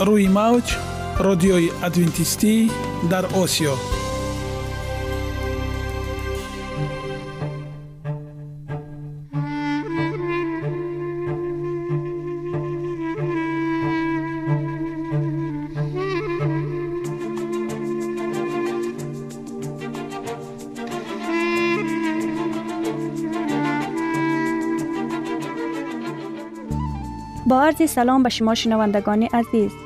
روی موج رادیوی ادوینتیستی در آسیا. با عرض سلام به شما شنوندگان عزیز.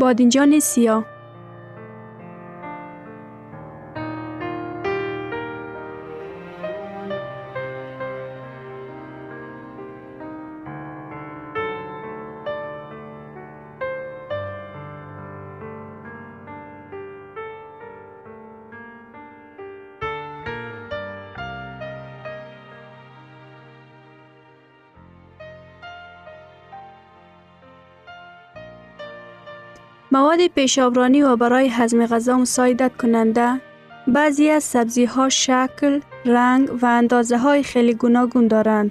بادنجان سیاه. مواد پیشابرانی و برای هضم غذا مساعدت کننده بعضی از سبزی ها شکل، رنگ و اندازه های خیلی گوناگون دارند.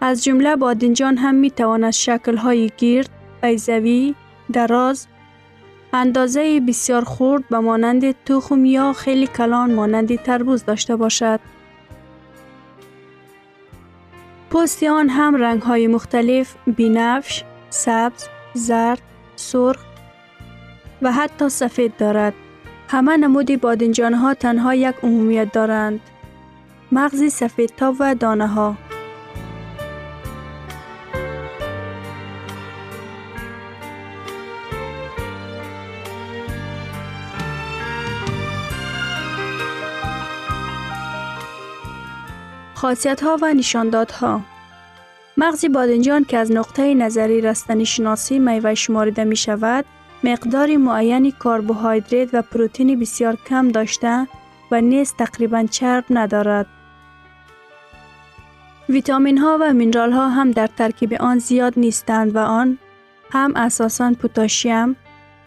از جمله بادنجان هم می تواند شکل های گیرد، بیزوی، دراز، اندازه بسیار خورد به مانند تخم یا خیلی کلان مانند تربوز داشته باشد. پوست آن هم رنگ های مختلف بینفش، سبز، زرد، سرخ و حتی سفید دارد. همه نمودی بادنجان ها تنها یک عمومیت دارند. مغزی سفید تا و دانه ها. خاصیت ها و نشاندادها مغز بادنجان که از نقطه نظری رستنی شناسی میوه شمارده می شود، مقدار معینی کربوهیدرات و پروتئین بسیار کم داشته و نیز تقریبا چرب ندارد. ویتامین ها و مینرال ها هم در ترکیب آن زیاد نیستند و آن هم اساساً پوتاشیم،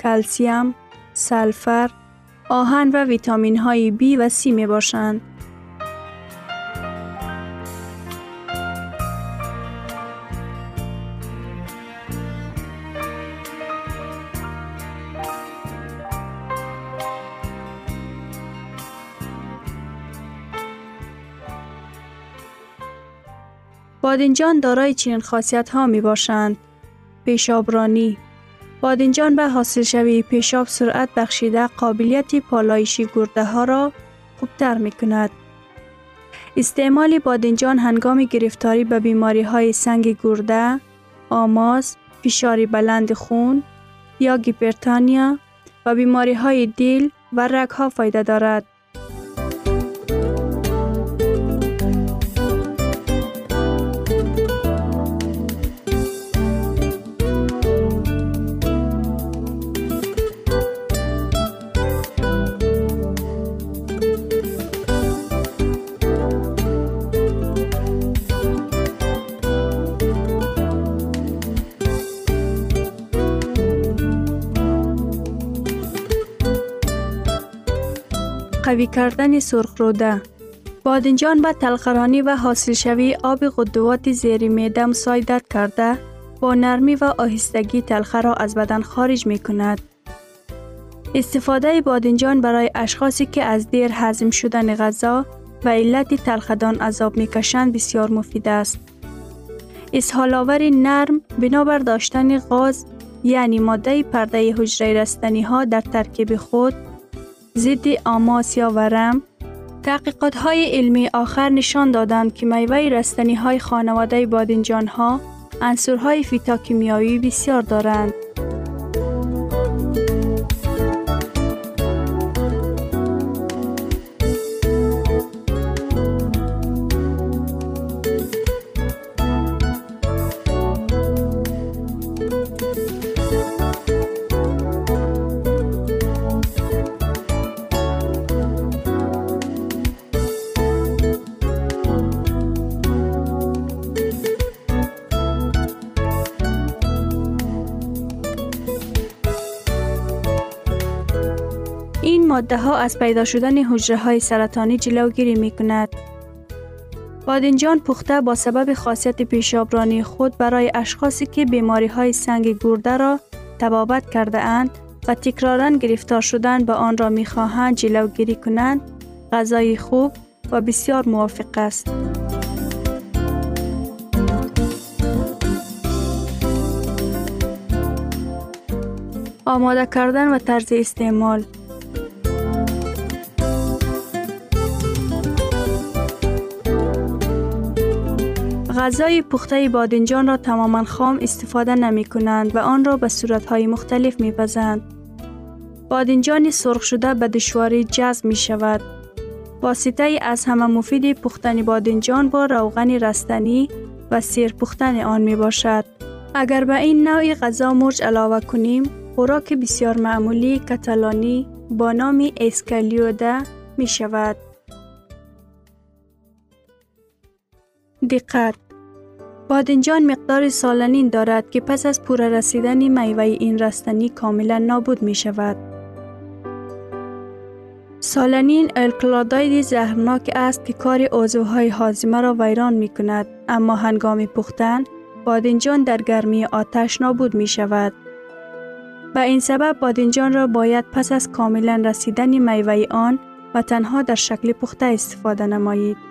کلسیم، سلفر، آهن و ویتامین های B و C می باشند. بادنجان دارای چنین خاصیت ها می باشند. پیشابرانی بادنجان به حاصل شوی پیشاب سرعت بخشیده قابلیت پالایشی گرده ها را خوبتر می کند. استعمال بادنجان هنگام گرفتاری به بیماری های سنگ گرده، آماس، فشار بلند خون یا گیپرتانیا و بیماری های دیل و رگ ها فایده دارد. قوی کردن روده بادنجان به تلخرانی و حاصل شوی آب غدوات زیر میده مساعدت کرده با نرمی و آهستگی تلخه را از بدن خارج می کند. استفاده بادنجان برای اشخاصی که از دیر هضم شدن غذا و علت تلخدان عذاب می کشند بسیار مفید است. اسهال نرم بنابر داشتن غاز یعنی ماده پرده حجره رستنی ها در ترکیب خود ضد آماسیا و رم تحقیقات های علمی آخر نشان دادند که میوه رستنی های خانواده بادنجان ها انصورهای فیتاکیمیایی بسیار دارند. ماده ها از پیدا شدن حجره های سرطانی جلوگیری می کند. بادنجان پخته با سبب خاصیت پیشابرانی خود برای اشخاصی که بیماری های سنگ گرده را تبابت کرده اند و تکرارا گرفتار شدن به آن را می خواهند جلوگیری کنند غذای خوب و بسیار موافق است. آماده کردن و طرز استعمال غذای پخته بادنجان را تماما خام استفاده نمی کنند و آن را به صورتهای مختلف می پزند. بادنجان سرخ شده به دشواری جذب می شود. واسطه از همه مفید پختن بادنجان با روغن رستنی و سیر پختن آن می باشد. اگر به این نوع غذا مرج علاوه کنیم، خوراک بسیار معمولی کتالانی با نام اسکالیوده می شود. دقت بادنجان مقدار سالنین دارد که پس از پوره رسیدن میوه این رستنی کاملا نابود می شود. سالنین الکلاداید زهرناک است که کار عضوهای حازمه را ویران می کند اما هنگام پختن بادنجان در گرمی آتش نابود می شود. به این سبب بادنجان را باید پس از کاملا رسیدن میوه آن و تنها در شکل پخته استفاده نمایید.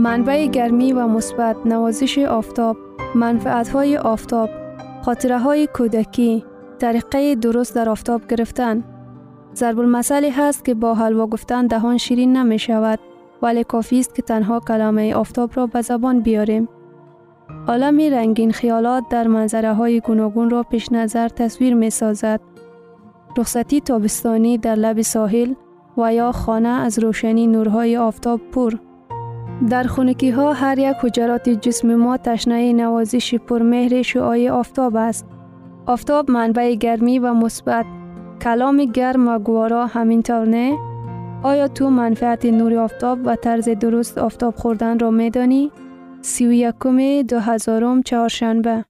منبع گرمی و مثبت نوازش آفتاب منفعت های آفتاب خاطره های کودکی طریقه درست در آفتاب گرفتن. ضرب المثلی هست که با حلوا گفتن دهان شیرین نمی شود ولی کافی است که تنها کلمه آفتاب را به زبان بیاریم. عالمی رنگین خیالات در منظره های گوناگون را پیش نظر تصویر می سازد رخصتی تابستانی در لب ساحل و یا خانه از روشنی نورهای آفتاب پر. در خونکی ها هر یک حجرات جسم ما تشنه نوازش پرمهر شعای آفتاب است. آفتاب منبع گرمی و مثبت کلام گرم و گوارا همینطور نه؟ آیا تو منفعت نور آفتاب و طرز درست آفتاب خوردن را میدانی؟ سی و یکم دو هزارم چهارشنبه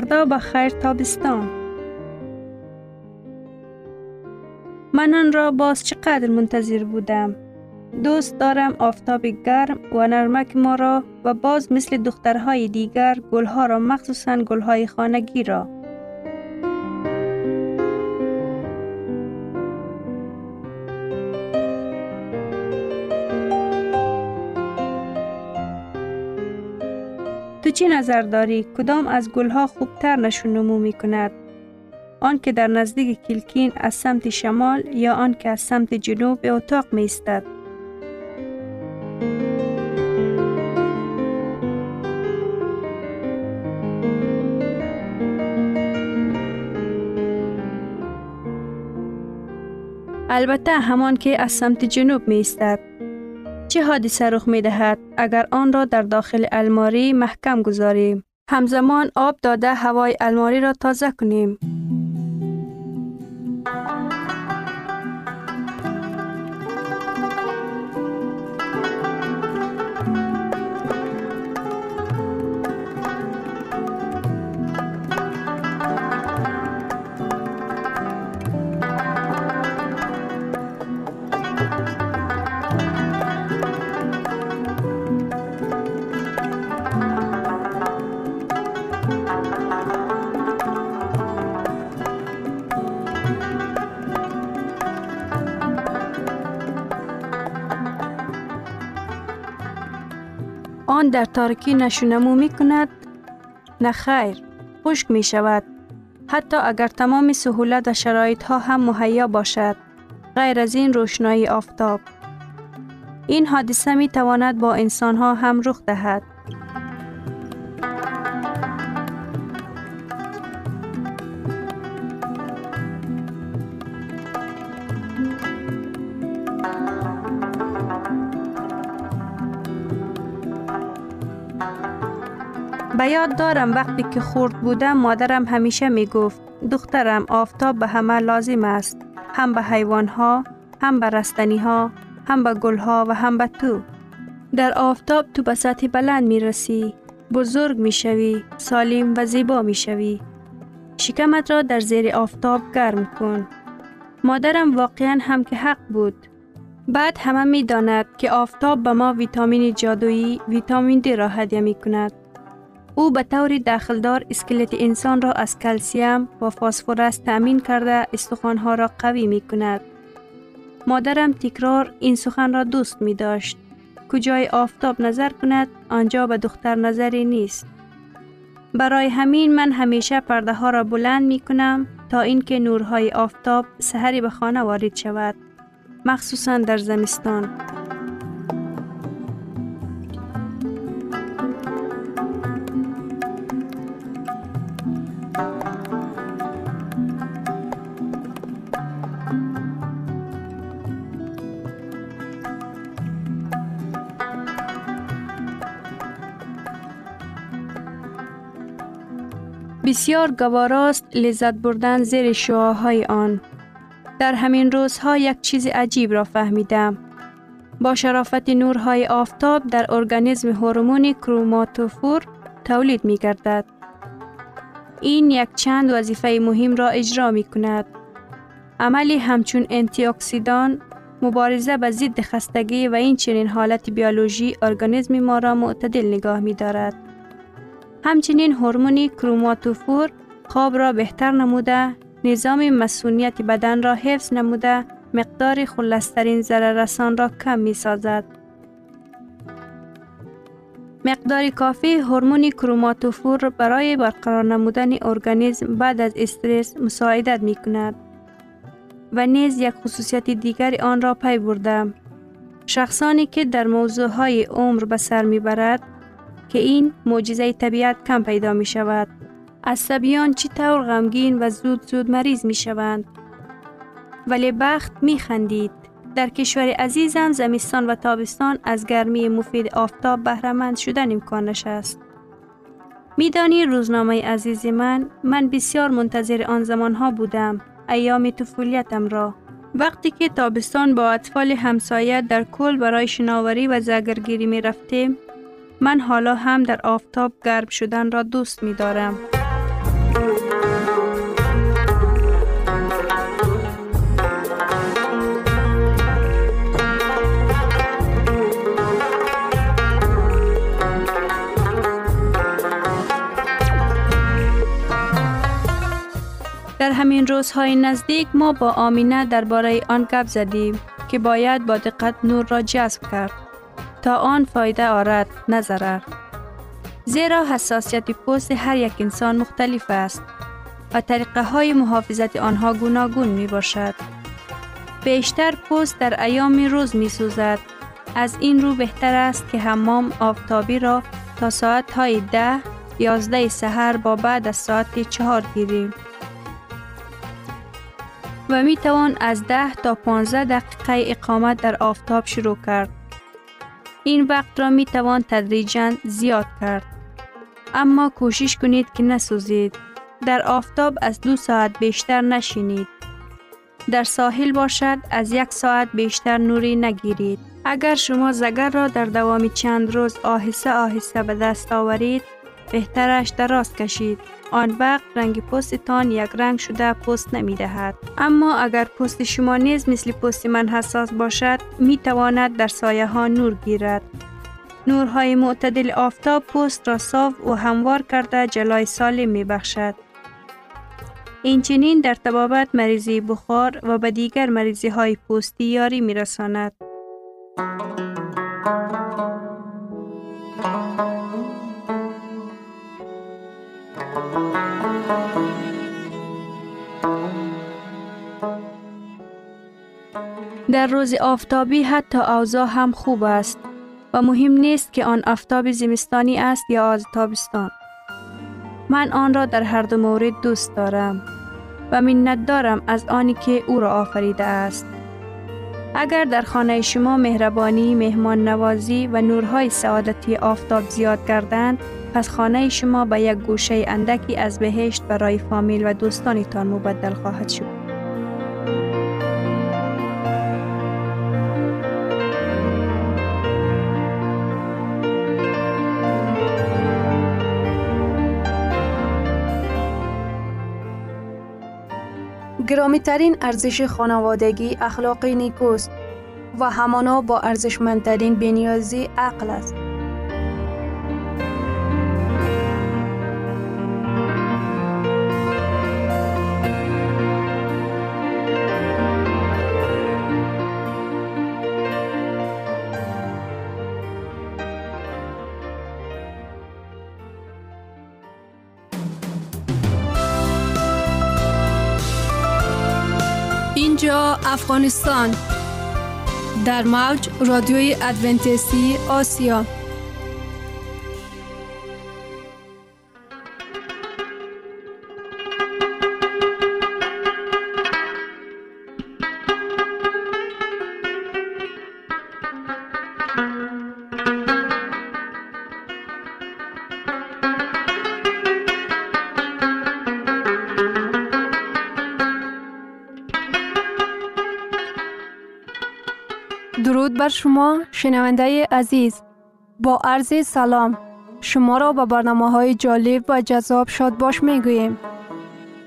فردا به خیر تابستان. من آن را باز چقدر منتظر بودم؟ دوست دارم آفتاب گرم و نرمک ما را و باز مثل دخترهای دیگر گلها را مخصوصا گلهای خانگی را تو چی نظر داری؟ کدام از گلها خوبتر نشون نمو می کند؟ آن که در نزدیک کلکین از سمت شمال یا آن که از سمت جنوب به اتاق می استد؟ البته همان که از سمت جنوب می استد. چه حادثه رخ می دهد اگر آن را در داخل الماری محکم گذاریم؟ همزمان آب داده هوای الماری را تازه کنیم. در تارکی نشونمو می کند؟ نه خیر، خشک می شود. حتی اگر تمام سهولت و شرایط ها هم مهیا باشد. غیر از این روشنایی آفتاب. این حادثه می تواند با انسان ها هم رخ دهد. یاد دارم وقتی که خورد بودم مادرم همیشه می گفت دخترم آفتاب به همه لازم است هم به حیوان ها هم به رستنی ها هم به گل ها و هم به تو. در آفتاب تو به سطح بلند می رسی بزرگ می شوی سالم و زیبا می شوی شکمت را در زیر آفتاب گرم کن. مادرم واقعا هم که حق بود. بعد همه می داند که آفتاب به ما ویتامین جادویی ویتامین دی را هدیه می کند او به طور داخلدار اسکلت انسان را از کلسیم و فسفرس تأمین کرده استخوانها را قوی می کند. مادرم تکرار این سخن را دوست می داشت. کجای آفتاب نظر کند آنجا به دختر نظری نیست. برای همین من همیشه پرده ها را بلند می کنم تا اینکه نورهای آفتاب سحری به خانه وارد شود. مخصوصا در زمستان. بسیار گواراست لذت بردن زیر شعاهای آن. در همین روزها یک چیز عجیب را فهمیدم. با شرافت نورهای آفتاب در ارگانیسم هورمون کروماتوفور تولید می گردد. این یک چند وظیفه مهم را اجرا می کند. عملی همچون انتی اکسیدان مبارزه به ضد خستگی و این چنین حالت بیولوژی ارگانیسم ما را معتدل نگاه می دارد. همچنین هورمون کروماتوفور خواب را بهتر نموده نظام مسئولیت بدن را حفظ نموده مقدار خلسترین رسان را کم می سازد. مقدار کافی هورمون کروماتوفور برای برقرار نمودن ارگانیسم بعد از استرس مساعدت می کند و نیز یک خصوصیت دیگر آن را پی بردم. شخصانی که در موضوع های عمر به سر می برد که این معجزه طبیعت کم پیدا می شود. عصبیان طور غمگین و زود زود مریض می شوند. ولی بخت می خندید. در کشور عزیزم زمستان و تابستان از گرمی مفید آفتاب بهرهمند شدن امکانش است. میدانی روزنامه عزیز من من بسیار منتظر آن زمان ها بودم ایام طفولیتم را وقتی که تابستان با اطفال همسایه در کل برای شناوری و زگرگیری می رفتیم من حالا هم در آفتاب گرم شدن را دوست می دارم. در همین روزهای نزدیک ما با آمینه درباره آن گپ زدیم که باید با دقت نور را جذب کرد. تا آن فایده آرد نه زیرا حساسیت پوست هر یک انسان مختلف است و طریقه های محافظت آنها گوناگون می باشد. بیشتر پوست در ایام روز می سوزد. از این رو بهتر است که حمام آفتابی را تا ساعت های ده یازده سهر با بعد از ساعت چهار گیریم. و می توان از ده تا 15 دقیقه اقامت در آفتاب شروع کرد. این وقت را می توان تدریجا زیاد کرد. اما کوشش کنید که نسوزید. در آفتاب از دو ساعت بیشتر نشینید. در ساحل باشد از یک ساعت بیشتر نوری نگیرید. اگر شما زگر را در دوام چند روز آهسته آهسته به دست آورید بهترش دراز کشید. آن وقت رنگ پوستتان یک رنگ شده پوست نمی دهد. اما اگر پوست شما نیز مثل پوست من حساس باشد می تواند در سایه ها نور گیرد. نورهای معتدل آفتاب پوست را صاف و هموار کرده جلای سالم می بخشد. این چنین در تبابت مریضی بخار و به دیگر مریضی های پوستی یاری می رساند. در روز آفتابی حتی اوضاع هم خوب است و مهم نیست که آن آفتاب زمستانی است یا از تابستان. من آن را در هر دو مورد دوست دارم و منت دارم از آنی که او را آفریده است. اگر در خانه شما مهربانی، مهمان نوازی و نورهای سعادتی آفتاب زیاد گردند، پس خانه شما به یک گوشه اندکی از بهشت برای فامیل و دوستانتان مبدل خواهد شد. گرامی ترین ارزش خانوادگی اخلاقی نیکوست و همانا با ارزشمندترین بنیازی عقل است. اینجا افغانستان. در موج رادیوی ادونتیستی آسیا. درود بر شما شنونده عزیز با عرض سلام شما را به برنامه های جالب و جذاب شاد باش می گوییم.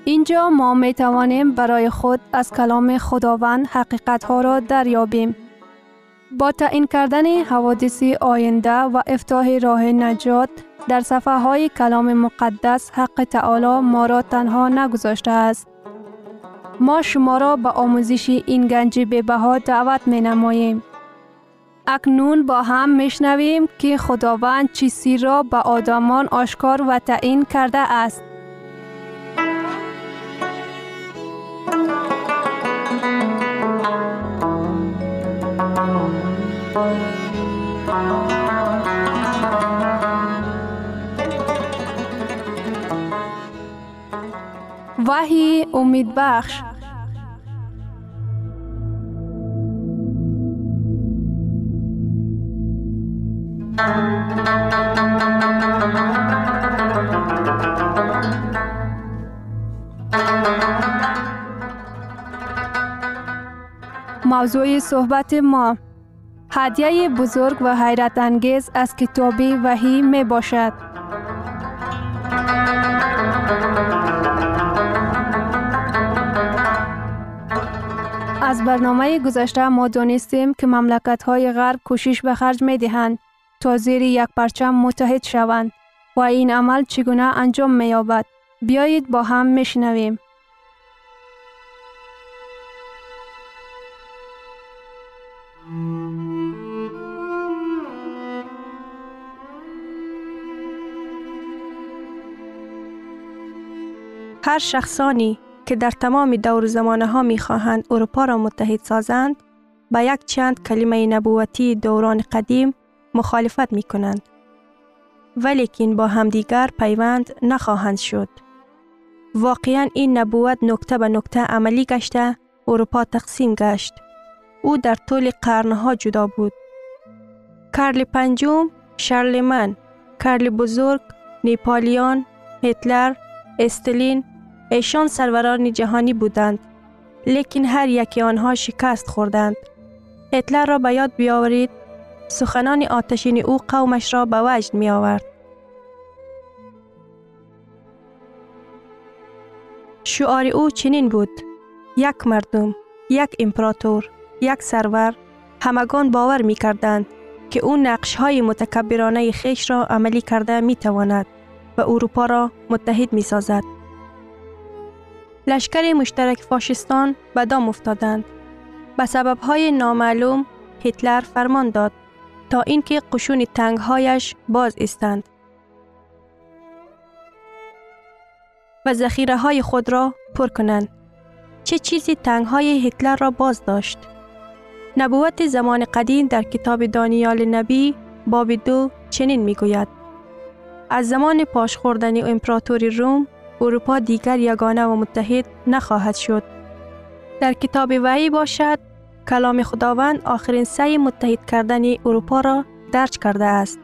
اینجا ما می توانیم برای خود از کلام خداوند حقیقت ها را دریابیم. با تعیین کردن حوادث آینده و افتاح راه نجات در صفحه های کلام مقدس حق تعالی ما را تنها نگذاشته است. ما شما را به آموزش این گنج بها دعوت می نماییم. اکنون با هم میشنویم که خداوند چیزی را به آدمان آشکار و تعیین کرده است. وحی امید بخش موضوع صحبت ما هدیه بزرگ و حیرت انگیز از کتاب وحی می باشد. برنامه گذشته ما دانستیم که مملکت های غرب کوشش به خرج می دهند تا زیر یک پرچم متحد شوند و این عمل چگونه انجام می یابد. بیایید با هم میشنویم. هر شخصانی که در تمام دور زمانه ها می خواهند اروپا را متحد سازند با یک چند کلمه نبوتی دوران قدیم مخالفت می کنند. ولیکن با همدیگر پیوند نخواهند شد. واقعا این نبوت نکته به نکته عملی گشته اروپا تقسیم گشت. او در طول قرنها جدا بود. کارل پنجم، شارلمان، کارل بزرگ، نیپالیان، هتلر، استلین، ایشان سروران جهانی بودند. لیکن هر یکی آنها شکست خوردند. هتلر را به یاد بیاورید سخنان آتشین او قومش را به وجد می آورد. شعار او چنین بود یک مردم، یک امپراتور، یک سرور همگان باور می کردند که او نقش های متکبرانه خیش را عملی کرده می تواند و اروپا را متحد می سازد. لشکر مشترک فاشستان به دام افتادند. به سبب های نامعلوم هتلر فرمان داد تا اینکه قشون تنگهایش باز استند و ذخیره های خود را پر کنند. چه چیزی تنگ های هتلر را باز داشت؟ نبوت زمان قدیم در کتاب دانیال نبی باب دو چنین می گوید. از زمان پاش خوردن امپراتوری روم اروپا دیگر یگانه و متحد نخواهد شد. در کتاب وحی باشد کلام خداوند آخرین سعی متحد کردن اروپا را درج کرده است.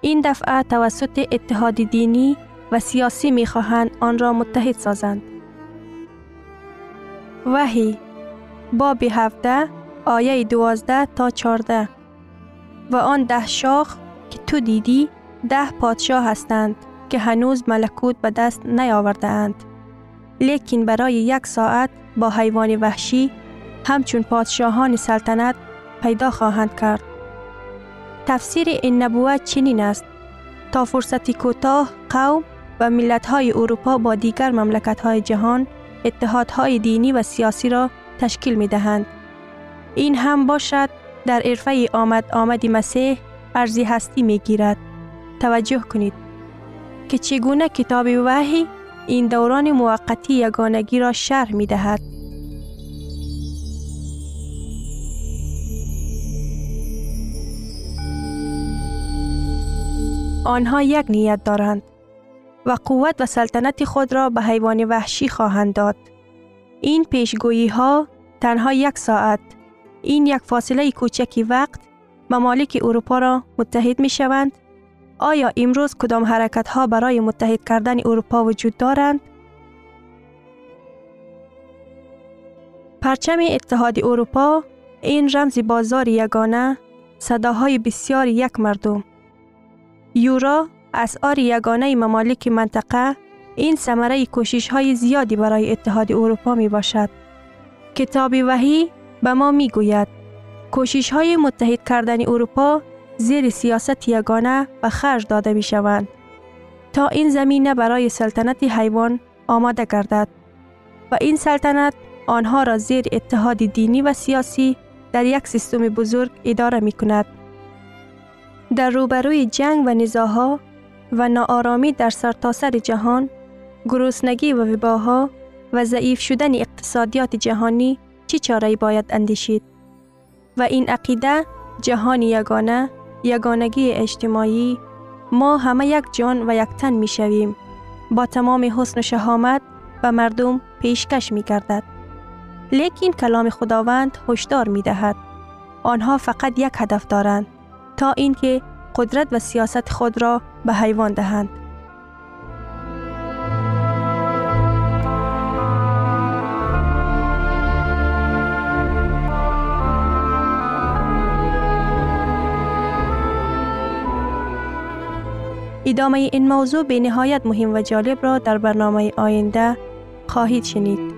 این دفعه توسط اتحاد دینی و سیاسی می خواهند آن را متحد سازند. وحی باب 17 آیه 12 تا 14 و آن ده شاخ که تو دیدی ده پادشاه هستند که هنوز ملکوت به دست نیاورده اند. لیکن برای یک ساعت با حیوان وحشی همچون پادشاهان سلطنت پیدا خواهند کرد. تفسیر این نبوت چنین است تا فرصتی کوتاه قوم و ملت‌های اروپا با دیگر مملکت‌های جهان اتحادهای دینی و سیاسی را تشکیل می دهند. این هم باشد در عرفه آمد آمد مسیح ارزی هستی می گیرد. توجه کنید که چگونه کتاب وحی این دوران موقتی یگانگی را شرح می دهد. آنها یک نیت دارند و قوت و سلطنت خود را به حیوان وحشی خواهند داد. این پیشگویی ها تنها یک ساعت این یک فاصله کوچکی وقت ممالک اروپا را متحد می شوند آیا امروز کدام حرکت ها برای متحد کردن اروپا وجود دارند؟ پرچم اتحاد اروپا این رمز بازار یگانه صداهای بسیار یک مردم یورا اسعار یگانه ممالک منطقه این ثمره کوشش های زیادی برای اتحاد اروپا می باشد. کتاب وحی به ما می گوید کوشش های متحد کردن اروپا زیر سیاست یگانه و خرج داده می شوند تا این زمینه برای سلطنت حیوان آماده گردد و این سلطنت آنها را زیر اتحاد دینی و سیاسی در یک سیستم بزرگ اداره می کند. در روبروی جنگ و نزاها و ناآرامی در سرتاسر سر جهان، گروسنگی و وباها و ضعیف شدن اقتصادیات جهانی چی چاره باید اندیشید؟ و این عقیده جهان یگانه، یگانگی اجتماعی، ما همه یک جان و یک تن می شویم. با تمام حسن و شهامت و مردم پیشکش می کردد. لیکن کلام خداوند هشدار می دهد. آنها فقط یک هدف دارند تا اینکه قدرت و سیاست خود را به حیوان دهند. ادامه این موضوع به نهایت مهم و جالب را در برنامه آینده خواهید شنید.